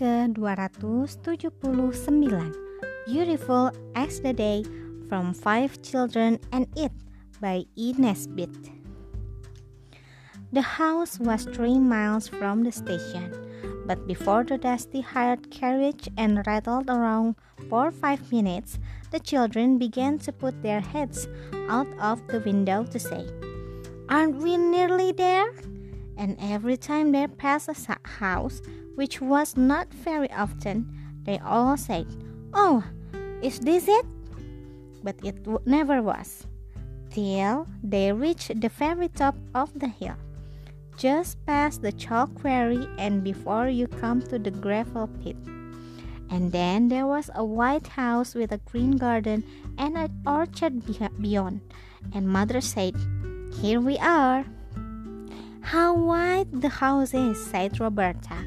yang ke-279 Beautiful as the Day from Five Children and It by E. Nesbit The house was three miles from the station but before the dusty hired carriage and rattled around for five minutes, the children began to put their heads out of the window to say, Aren't we nearly there? And every time they passed a house, which was not very often, they all said, Oh, is this it? But it never was, till they reached the very top of the hill, just past the chalk quarry and before you come to the gravel pit. And then there was a white house with a green garden and an orchard beyond. And mother said, Here we are. How white the house is, said Roberta.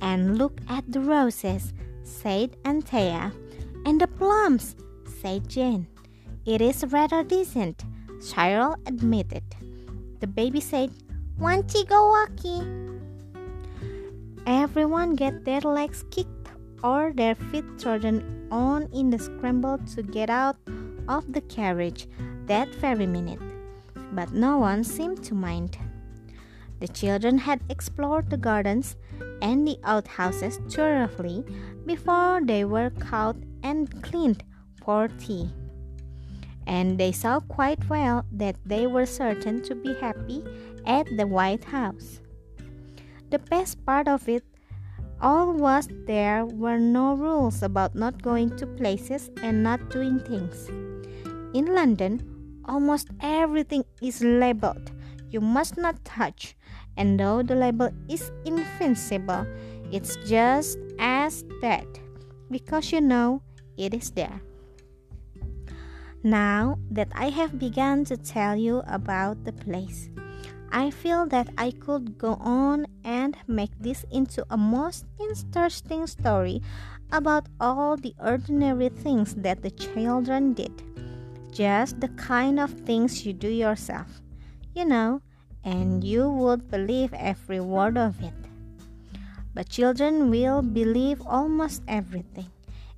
And look at the roses, said Anthea. And the plums, said Jane. It is rather decent, Cyril admitted. The baby said, Want to go walking? Everyone get their legs kicked or their feet trodden on in the scramble to get out of the carriage that very minute. But no one seemed to mind. The children had explored the gardens and the outhouses thoroughly before they were caught and cleaned for tea. And they saw quite well that they were certain to be happy at the White House. The best part of it all was there were no rules about not going to places and not doing things. In London, almost everything is labeled. You must not touch, and though the label is invincible, it's just as that because you know it is there. Now that I have begun to tell you about the place, I feel that I could go on and make this into a most interesting story about all the ordinary things that the children did. Just the kind of things you do yourself. You know, and mm. you would believe every word of it. But children will believe almost everything,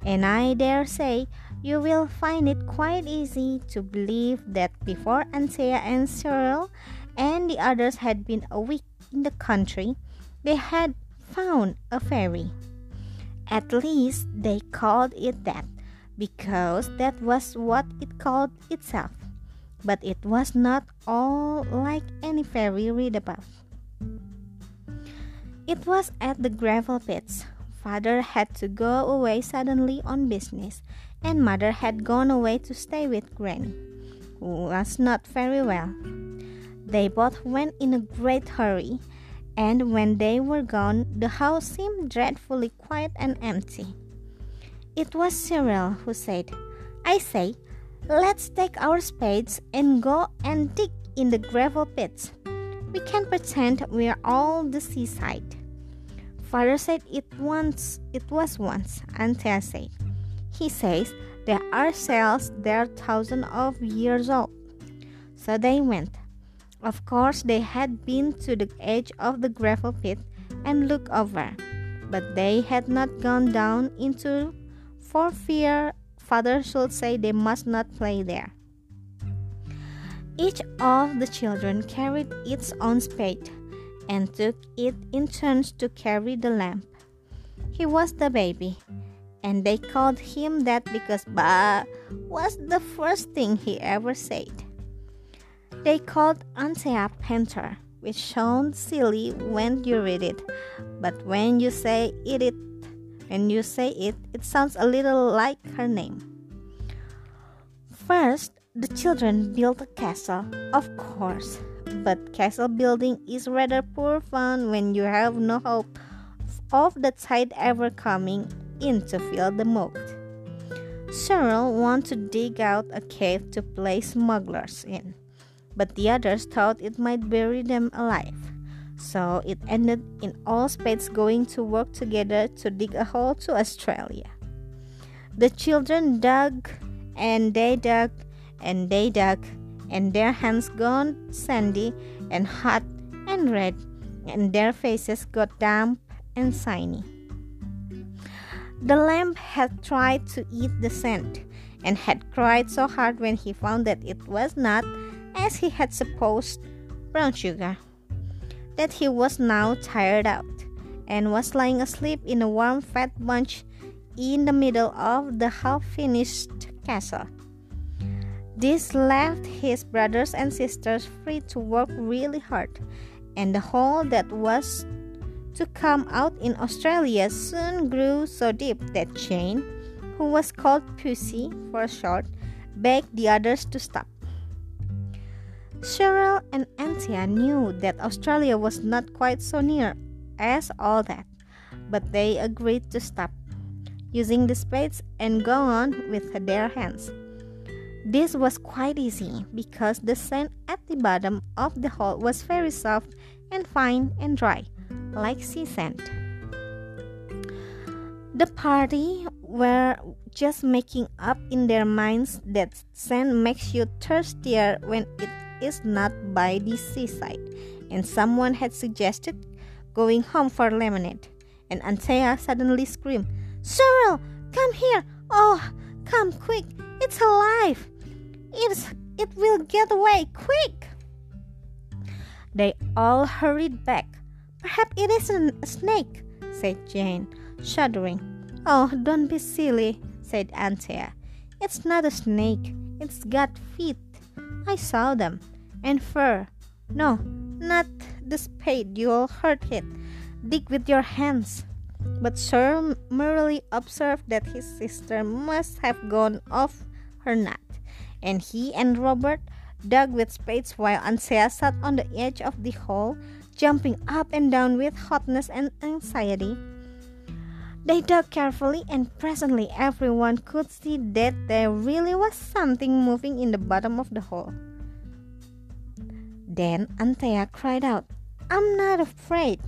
and I dare say you will find it quite easy to believe that before Anthea and Cyril and the others had been a week in the country, they had found a fairy. At least they called it that, because that was what it called itself but it was not all like any fairy read about. It was at the gravel pits. Father had to go away suddenly on business, and mother had gone away to stay with Granny, who was not very well. They both went in a great hurry, and when they were gone, the house seemed dreadfully quiet and empty. It was Cyril who said, I say, Let's take our spades and go and dig in the gravel pits. We can pretend we are all the seaside. Father said it once it was once, Anthea said. He says there are cells there thousands of years old. So they went. Of course they had been to the edge of the gravel pit and looked over, but they had not gone down into for fear father should say they must not play there. Each of the children carried its own spade and took it in turns to carry the lamp. He was the baby, and they called him that because Ba was the first thing he ever said. They called Anthea Panther, which sounds silly when you read it, but when you say it, it when you say it, it sounds a little like her name. First, the children built a castle, of course, but castle building is rather poor fun when you have no hope of the tide ever coming in to fill the moat. Cyril wanted to dig out a cave to place smugglers in, but the others thought it might bury them alive. So it ended in all spades going to work together to dig a hole to Australia. The children dug and they dug and they dug, and their hands gone sandy and hot and red, and their faces got damp and shiny. The lamb had tried to eat the sand and had cried so hard when he found that it was not, as he had supposed, brown sugar, that he was now tired out and was lying asleep in a warm fat bunch in the middle of the half finished castle. This left his brothers and sisters free to work really hard, and the hole that was to come out in Australia soon grew so deep that Jane, who was called Pussy for short, begged the others to stop. Cyril and Anthea knew that Australia was not quite so near as all that, but they agreed to stop using the spades and go on with their hands. This was quite easy because the sand at the bottom of the hole was very soft and fine and dry, like sea sand. The party were just making up in their minds that sand makes you thirstier when it is not by the seaside, and someone had suggested going home for lemonade. And Anthea suddenly screamed, Cyril, come here! Oh, come quick! It's alive! It's, it will get away quick! They all hurried back. Perhaps it is a snake, said Jane, shuddering. Oh, don't be silly, said Anthea. It's not a snake. It's got feet. I saw them. And fur. No, not the spade. You'll hurt it. Dig with your hands. But Cyril merely observed that his sister must have gone off her nut, and he and Robert dug with spades while Anthea sat on the edge of the hole, jumping up and down with hotness and anxiety. They dug carefully, and presently everyone could see that there really was something moving in the bottom of the hole. Then Anthea cried out, I'm not afraid.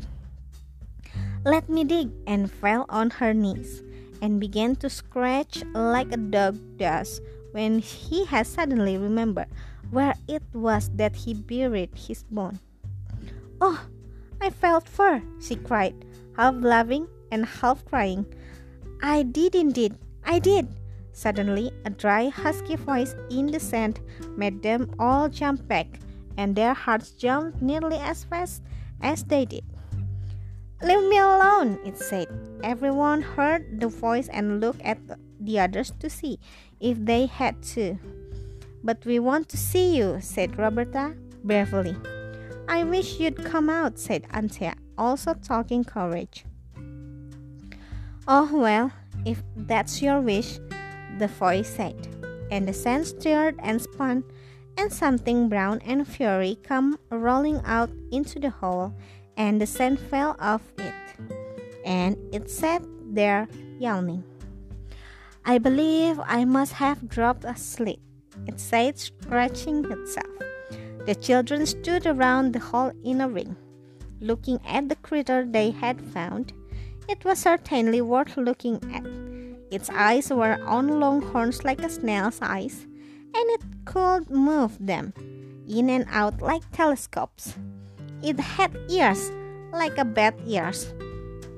Let me dig, and fell on her knees and began to scratch like a dog does when he has suddenly remembered where it was that he buried his bone. Oh, I felt fur, she cried, half laughing and half crying. I did indeed, I did. Suddenly, a dry, husky voice in the sand made them all jump back, and their hearts jumped nearly as fast as they did. Leave me alone, it said. Everyone heard the voice and looked at the others to see if they had to. But we want to see you, said Roberta bravely. I wish you'd come out, said Anthea, also talking courage. Oh, well, if that's your wish, the voice said. And the sand stirred and spun, and something brown and furry come rolling out into the hole and the sand fell off it, and it sat there yawning. I believe I must have dropped asleep, it said, scratching itself. The children stood around the hall in a ring, looking at the critter they had found. It was certainly worth looking at. Its eyes were on long horns like a snail's eyes, and it could move them in and out like telescopes. It had ears like a bat ears,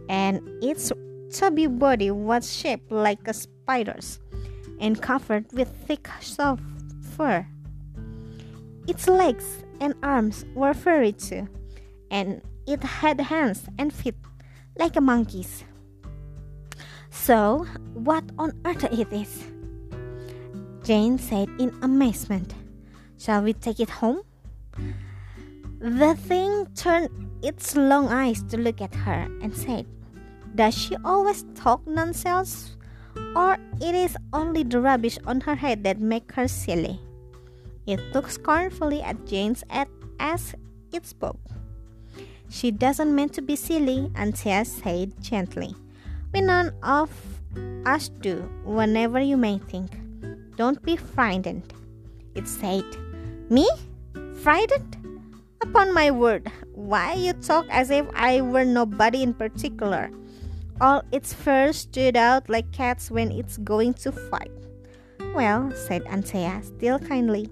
and its chubby body was shaped like a spider's and covered with thick soft fur. Its legs and arms were furry too, and it had hands and feet like a monkey's. So, what on earth it is? Jane said in amazement. Shall we take it home? The thing turned its long eyes to look at her and said, Does she always talk nonsense? Or it is only the rubbish on her head that make her silly? It looked scornfully at Jane's head as it spoke. She doesn't mean to be silly, Anthea said gently. We none of us do, whenever you may think. Don't be frightened. It said, Me? Frightened? Upon my word, why you talk as if I were nobody in particular? All its fur stood out like cats when it's going to fight. Well, said Anthea, still kindly,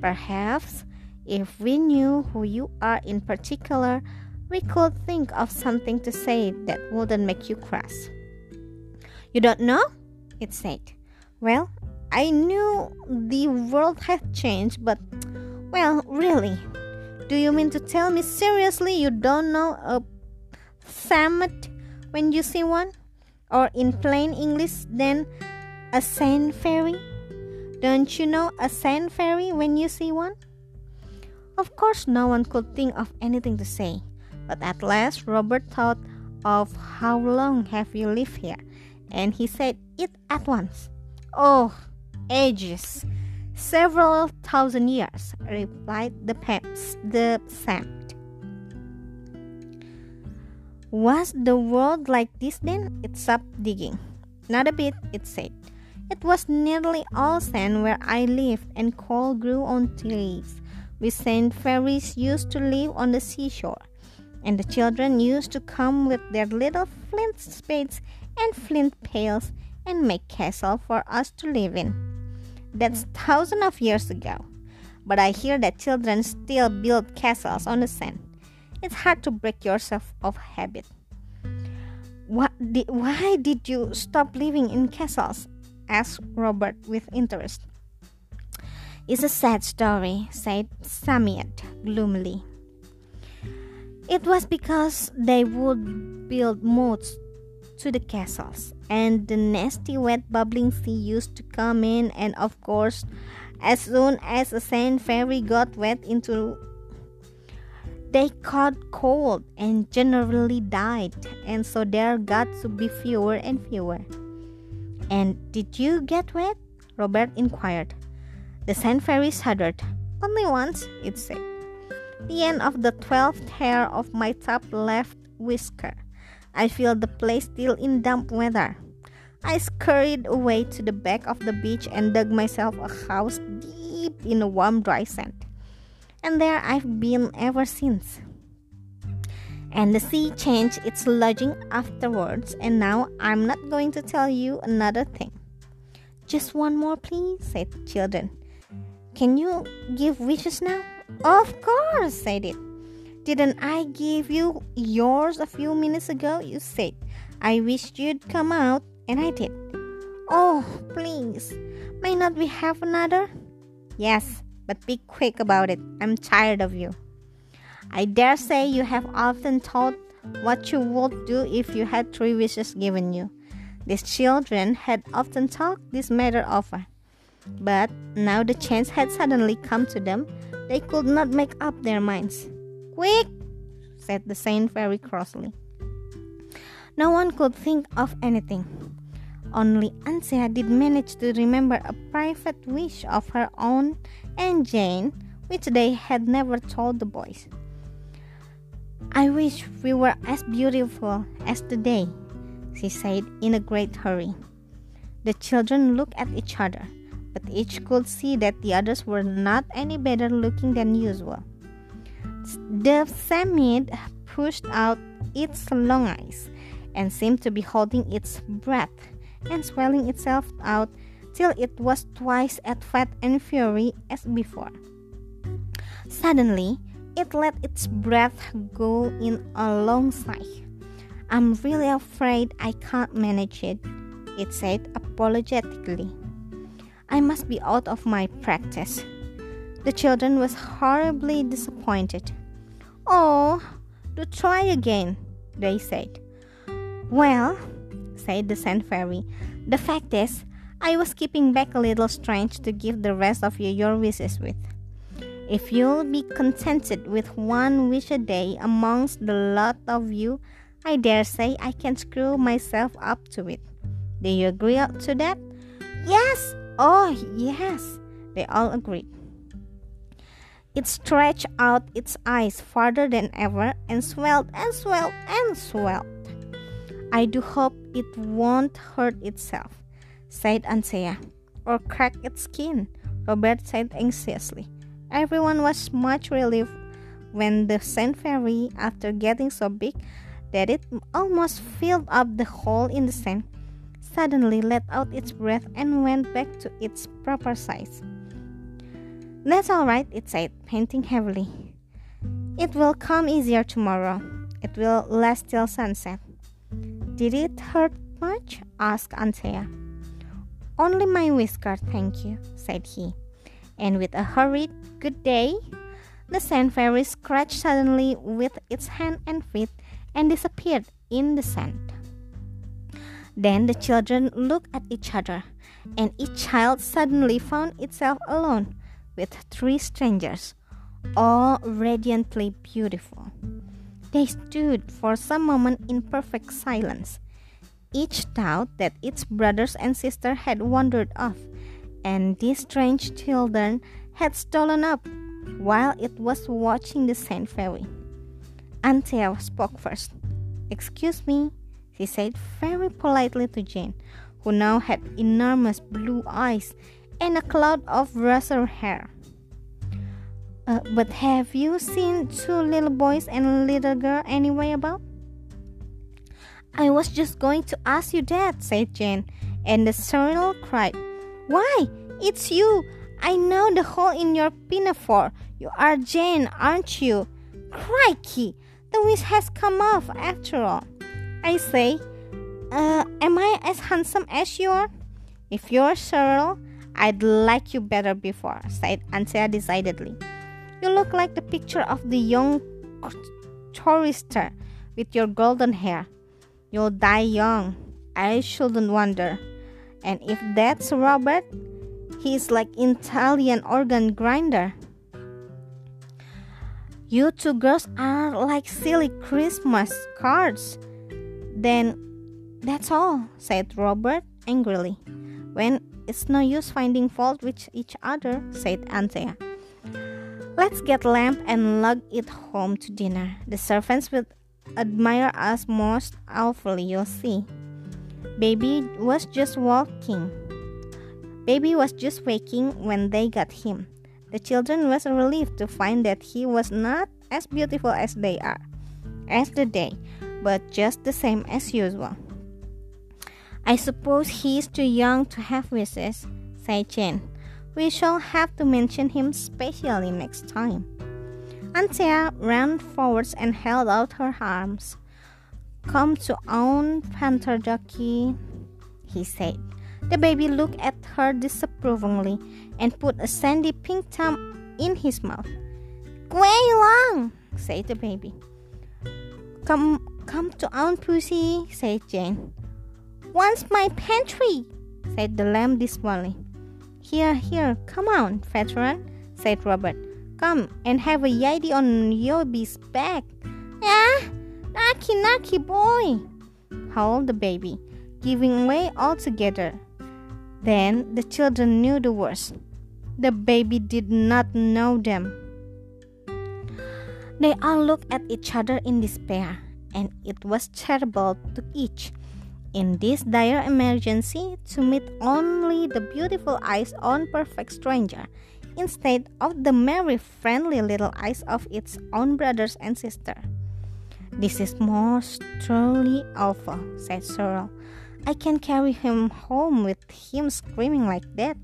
perhaps if we knew who you are in particular, we could think of something to say that wouldn't make you cross. You don't know? It said. Well, I knew the world had changed, but, well, really. Do you mean to tell me seriously you don't know a Psammead when you see one? Or in plain English, then a sand fairy? Don't you know a sand fairy when you see one? Of course, no one could think of anything to say, but at last Robert thought of how long have you lived here, and he said it at once. Oh, ages, several thousand years, replied the, peps, the sand. Was the world like this then? It stopped digging. Not a bit, it said. It was nearly all sand where I lived, and coal grew on trees. We sand fairies used to live on the seashore, and the children used to come with their little flint spades and flint pails and make castles for us to live in. That's thousands of years ago. But I hear that children still build castles on the sand. It's hard to break yourself of habit. What why did you stop living in castles? asked Robert with interest. It's a sad story, said Psammead gloomily. It was because they would build moats to the castles, and the nasty, wet, bubbling sea used to come in, and of course, as soon as a sand fairy got wet into they caught cold and generally died, and so there got to be fewer and fewer. And did you get wet? Robert inquired. The sand fairy shuddered. Only once, it said. The end of the twelfth hair of my top left whisker. I feel the place still in damp weather. I scurried away to the back of the beach and dug myself a house deep in the warm dry sand and there I've been ever since. And the sea changed its lodging afterwards, and now I'm not going to tell you another thing. Just one more, please, said children. Can you give wishes now? Of course, said it. Didn't I give you yours a few minutes ago? You said, I wished you'd come out, and I did. Oh, please, may not we have another? Yes, but be quick about it. I'm tired of you. I dare say you have often thought what you would do if you had three wishes given you. These children had often talked this matter over. But now the chance had suddenly come to them, they could not make up their minds. Quick! said the saint very crossly. No one could think of anything. Only Anthea did manage to remember a private wish of her own and Jane, which they had never told the boys. I wish we were as beautiful as today, she said in a great hurry. The children looked at each other, but each could see that the others were not any better looking than usual. The Psammead pushed out its long eyes and seemed to be holding its breath and swelling itself out till it was twice as fat and furry as before. Suddenly, it let its breath go in a long sigh. I'm really afraid I can't manage it, it said apologetically. I must be out of my practice. The children was horribly disappointed. Oh, do try again, they said. Well, said the sand fairy, the fact is, I was keeping back a little strength to give the rest of you your wishes with. If you'll be contented with one wish a day amongst the lot of you, I dare say I can screw myself up to it. Do you agree to that? Yes! Oh, yes! They all agreed. It stretched out its eyes farther than ever and swelled and swelled and swelled. I do hope it won't hurt itself said Anthea. Or crack its skin, Robert said anxiously. Everyone was much relieved when the sand fairy, after getting so big that it almost filled up the hole in the sand, suddenly let out its breath and went back to its proper size. That's all right, it said, panting heavily. It will come easier tomorrow. It will last till sunset. Did it hurt much? asked Anthea. Only my whisker, thank you, said he. And with a hurried good day, the sand fairy scratched suddenly with its hand and feet and disappeared in the sand. Then the children looked at each other, and each child suddenly found itself alone with three strangers, all radiantly beautiful. They stood for some moment in perfect silence. Each thought that its brothers and sister had wandered off, and these strange children had stolen up while it was watching the sand fairy. Anthea spoke first. Excuse me, she said very politely to Jane, who now had enormous blue eyes and a cloud of razor hair. Uh, but have you seen two little boys and a little girl anywhere about? I was just going to ask you that, said Jane, and the Cyril cried, Why, it's you! I know the hole in your pinafore. You are Jane, aren't you? Crikey! The wish has come off after all. I say, uh, am I as handsome as you are? If you're Cyril, I'd like you better before, said Anthea decidedly. You look like the picture of the young chorister with your golden hair. You'll die young. I shouldn't wonder. And if that's Robert, he's like Italian organ grinder. You two girls are like silly Christmas cards. Then that's all, said Robert angrily. When it's no use finding fault with each other, said Anthea. Let's get lamp and lug it home to dinner. The servants will admire us most awfully, you'll see. Baby was just walking. Baby was just waking when they got him. The children was relieved to find that he was not as beautiful as they are, as the day, but just the same as usual. I suppose he is too young to have wishes, said Jane. We shall have to mention him specially next time. Anthea ran forwards and held out her arms. Come to own Panther he said. The baby looked at her disapprovingly and put a sandy pink thumb in his mouth. Way long, said the baby. Come, come to Aunt Pussy, said Jane. Wants my pantry, said the lamb dismally. Here, here, come on, veteran, said Robert. Come and have a yiddy on your Yobi's back. Ah, knocky, knocky boy, howled the baby, giving way altogether. Then the children knew the worst. The baby did not know them. They all looked at each other in despair, and it was terrible to each in this dire emergency to meet only the beautiful eyes on perfect stranger instead of the merry friendly little eyes of its own brothers and sister. This is most truly awful, said Cyril. I can carry him home with him screaming like that.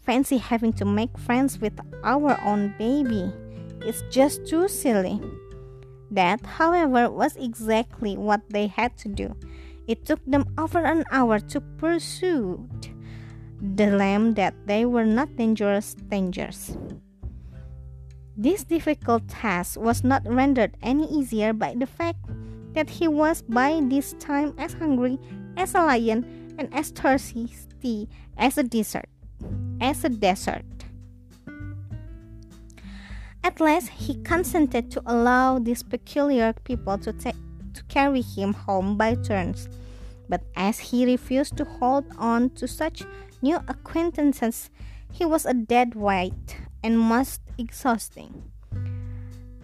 Fancy having to make friends with our own baby. It's just too silly. That, however, was exactly what they had to do it took them over an hour to pursue the lamb that they were not dangerous dangers. This difficult task was not rendered any easier by the fact that he was by this time as hungry as a lion and as thirsty as a desert. As a desert. At last, he consented to allow these peculiar people to, ta- to carry him home by turns but as he refused to hold on to such new acquaintances, he was a dead weight and most exhausting.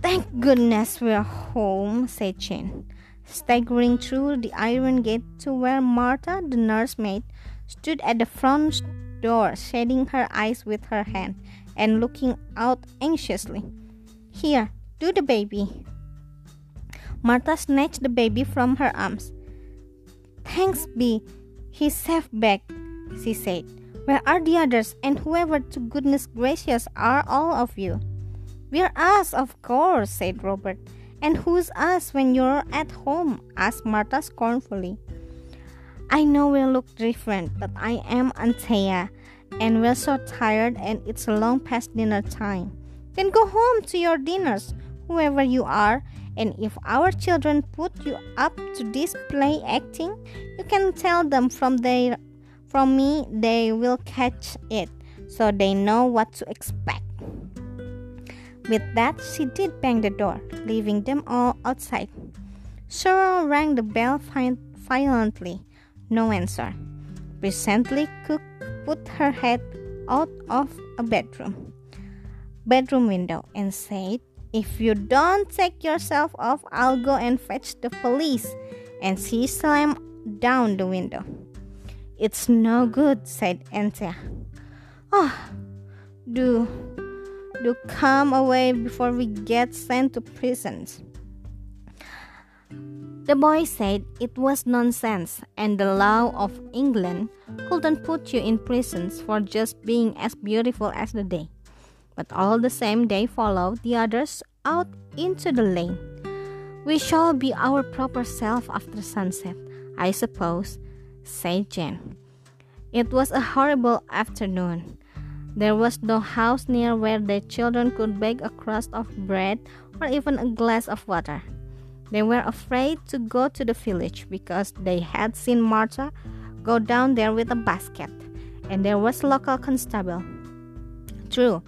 Thank goodness we're home, said Jane, staggering through the iron gate to where Martha, the nursemaid, stood at the front door, shading her eyes with her hand and looking out anxiously. Here, do the baby. Martha snatched the baby from her arms. Thanks be, he's safe back, she said. Where are the others, and whoever to goodness gracious are all of you? We're us, of course, said Robert. And who's us when you're at home? asked Martha scornfully. I know we look different, but I am Anthea, and we're so tired, and it's long past dinner time. Then go home to your dinners, whoever you are, and if our children put you up to this play acting, you can tell them from their from me they will catch it, so they know what to expect. With that, she did bang the door, leaving them all outside. Cyril rang the bell violently. No answer. Presently, Cook put her head out of a bedroom bedroom window and said, If you don't take yourself off, I'll go and fetch the police. And she slammed down the window. It's no good, said Anthea. Oh, do, do come away before we get sent to prisons. The boy said it was nonsense and the law of England couldn't put you in prisons for just being as beautiful as the day. But all the same they followed the others out into the lane. We shall be our proper self after sunset, I suppose, said Jane. It was a horrible afternoon. There was no house near where the children could bake a crust of bread or even a glass of water. They were afraid to go to the village because they had seen Martha go down there with a basket, and there was a local constable. True,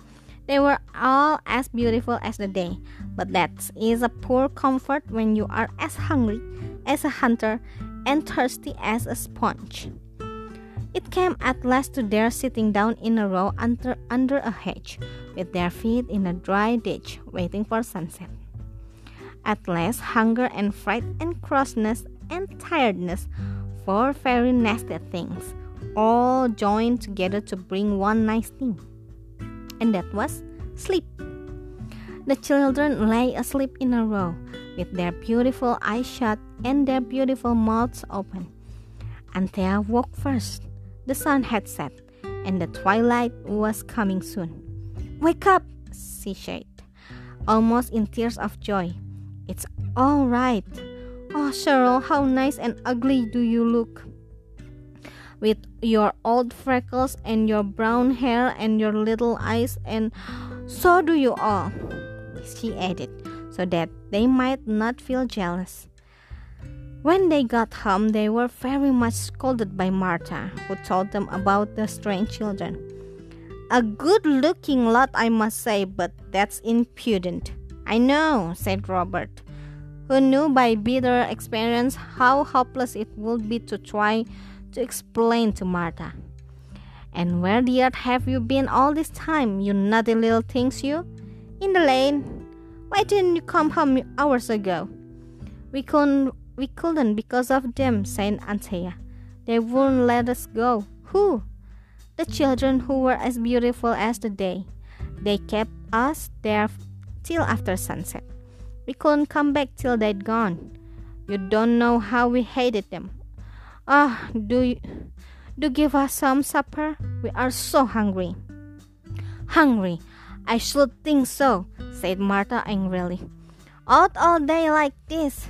they were all as beautiful as the day, but that is a poor comfort when you are as hungry as a hunter and thirsty as a sponge. It came at last to their sitting down in a row under, under a hedge, with their feet in a dry ditch, waiting for sunset. At last, hunger and fright and crossness and tiredness, four very nasty things, all joined together to bring one nice thing. And that was sleep. The children lay asleep in a row, with their beautiful eyes shut and their beautiful mouths open. Anthea woke first. The sun had set, and the twilight was coming soon. Wake up, she said, almost in tears of joy. It's all right. Oh, Cyril, how nice and ugly do you look. With your old freckles and your brown hair and your little eyes, and so do you all, she added, so that they might not feel jealous. When they got home, they were very much scolded by Martha, who told them about the strange children. A good looking lot, I must say, but that's impudent. I know, said Robert, who knew by bitter experience how hopeless it would be to try to explain to Martha. And where the earth have you been all this time, you naughty little things, you? In the lane. Why didn't you come home hours ago? We couldn't, we couldn't because of them, said Anthea. They wouldn't let us go. Who? The children who were as beautiful as the day. They kept us there till after sunset. We couldn't come back till they'd gone. You don't know how we hated them. Ah, do you do give us some supper? We are so hungry. Hungry? I should think so, said Martha angrily. Out all day like this.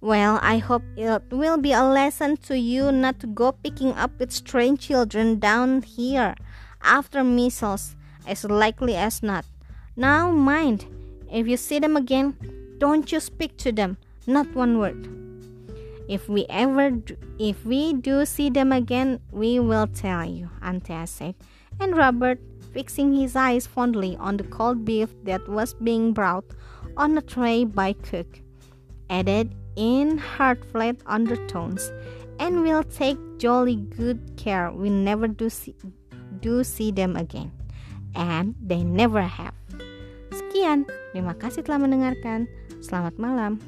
Well, I hope it will be a lesson to you not to go picking up with strange children down here after measles, as likely as not. Now, mind, if you see them again, don't you speak to them, not one word. If we ever, do, if we do see them again, we will tell you, Antea said. And Robert, fixing his eyes fondly on the cold beef that was being brought on a tray by cook, added in heartfelt undertones, "And we'll take jolly good care we never do see, do see them again." And they never have. Sekian, terima kasih telah mendengarkan. Selamat malam.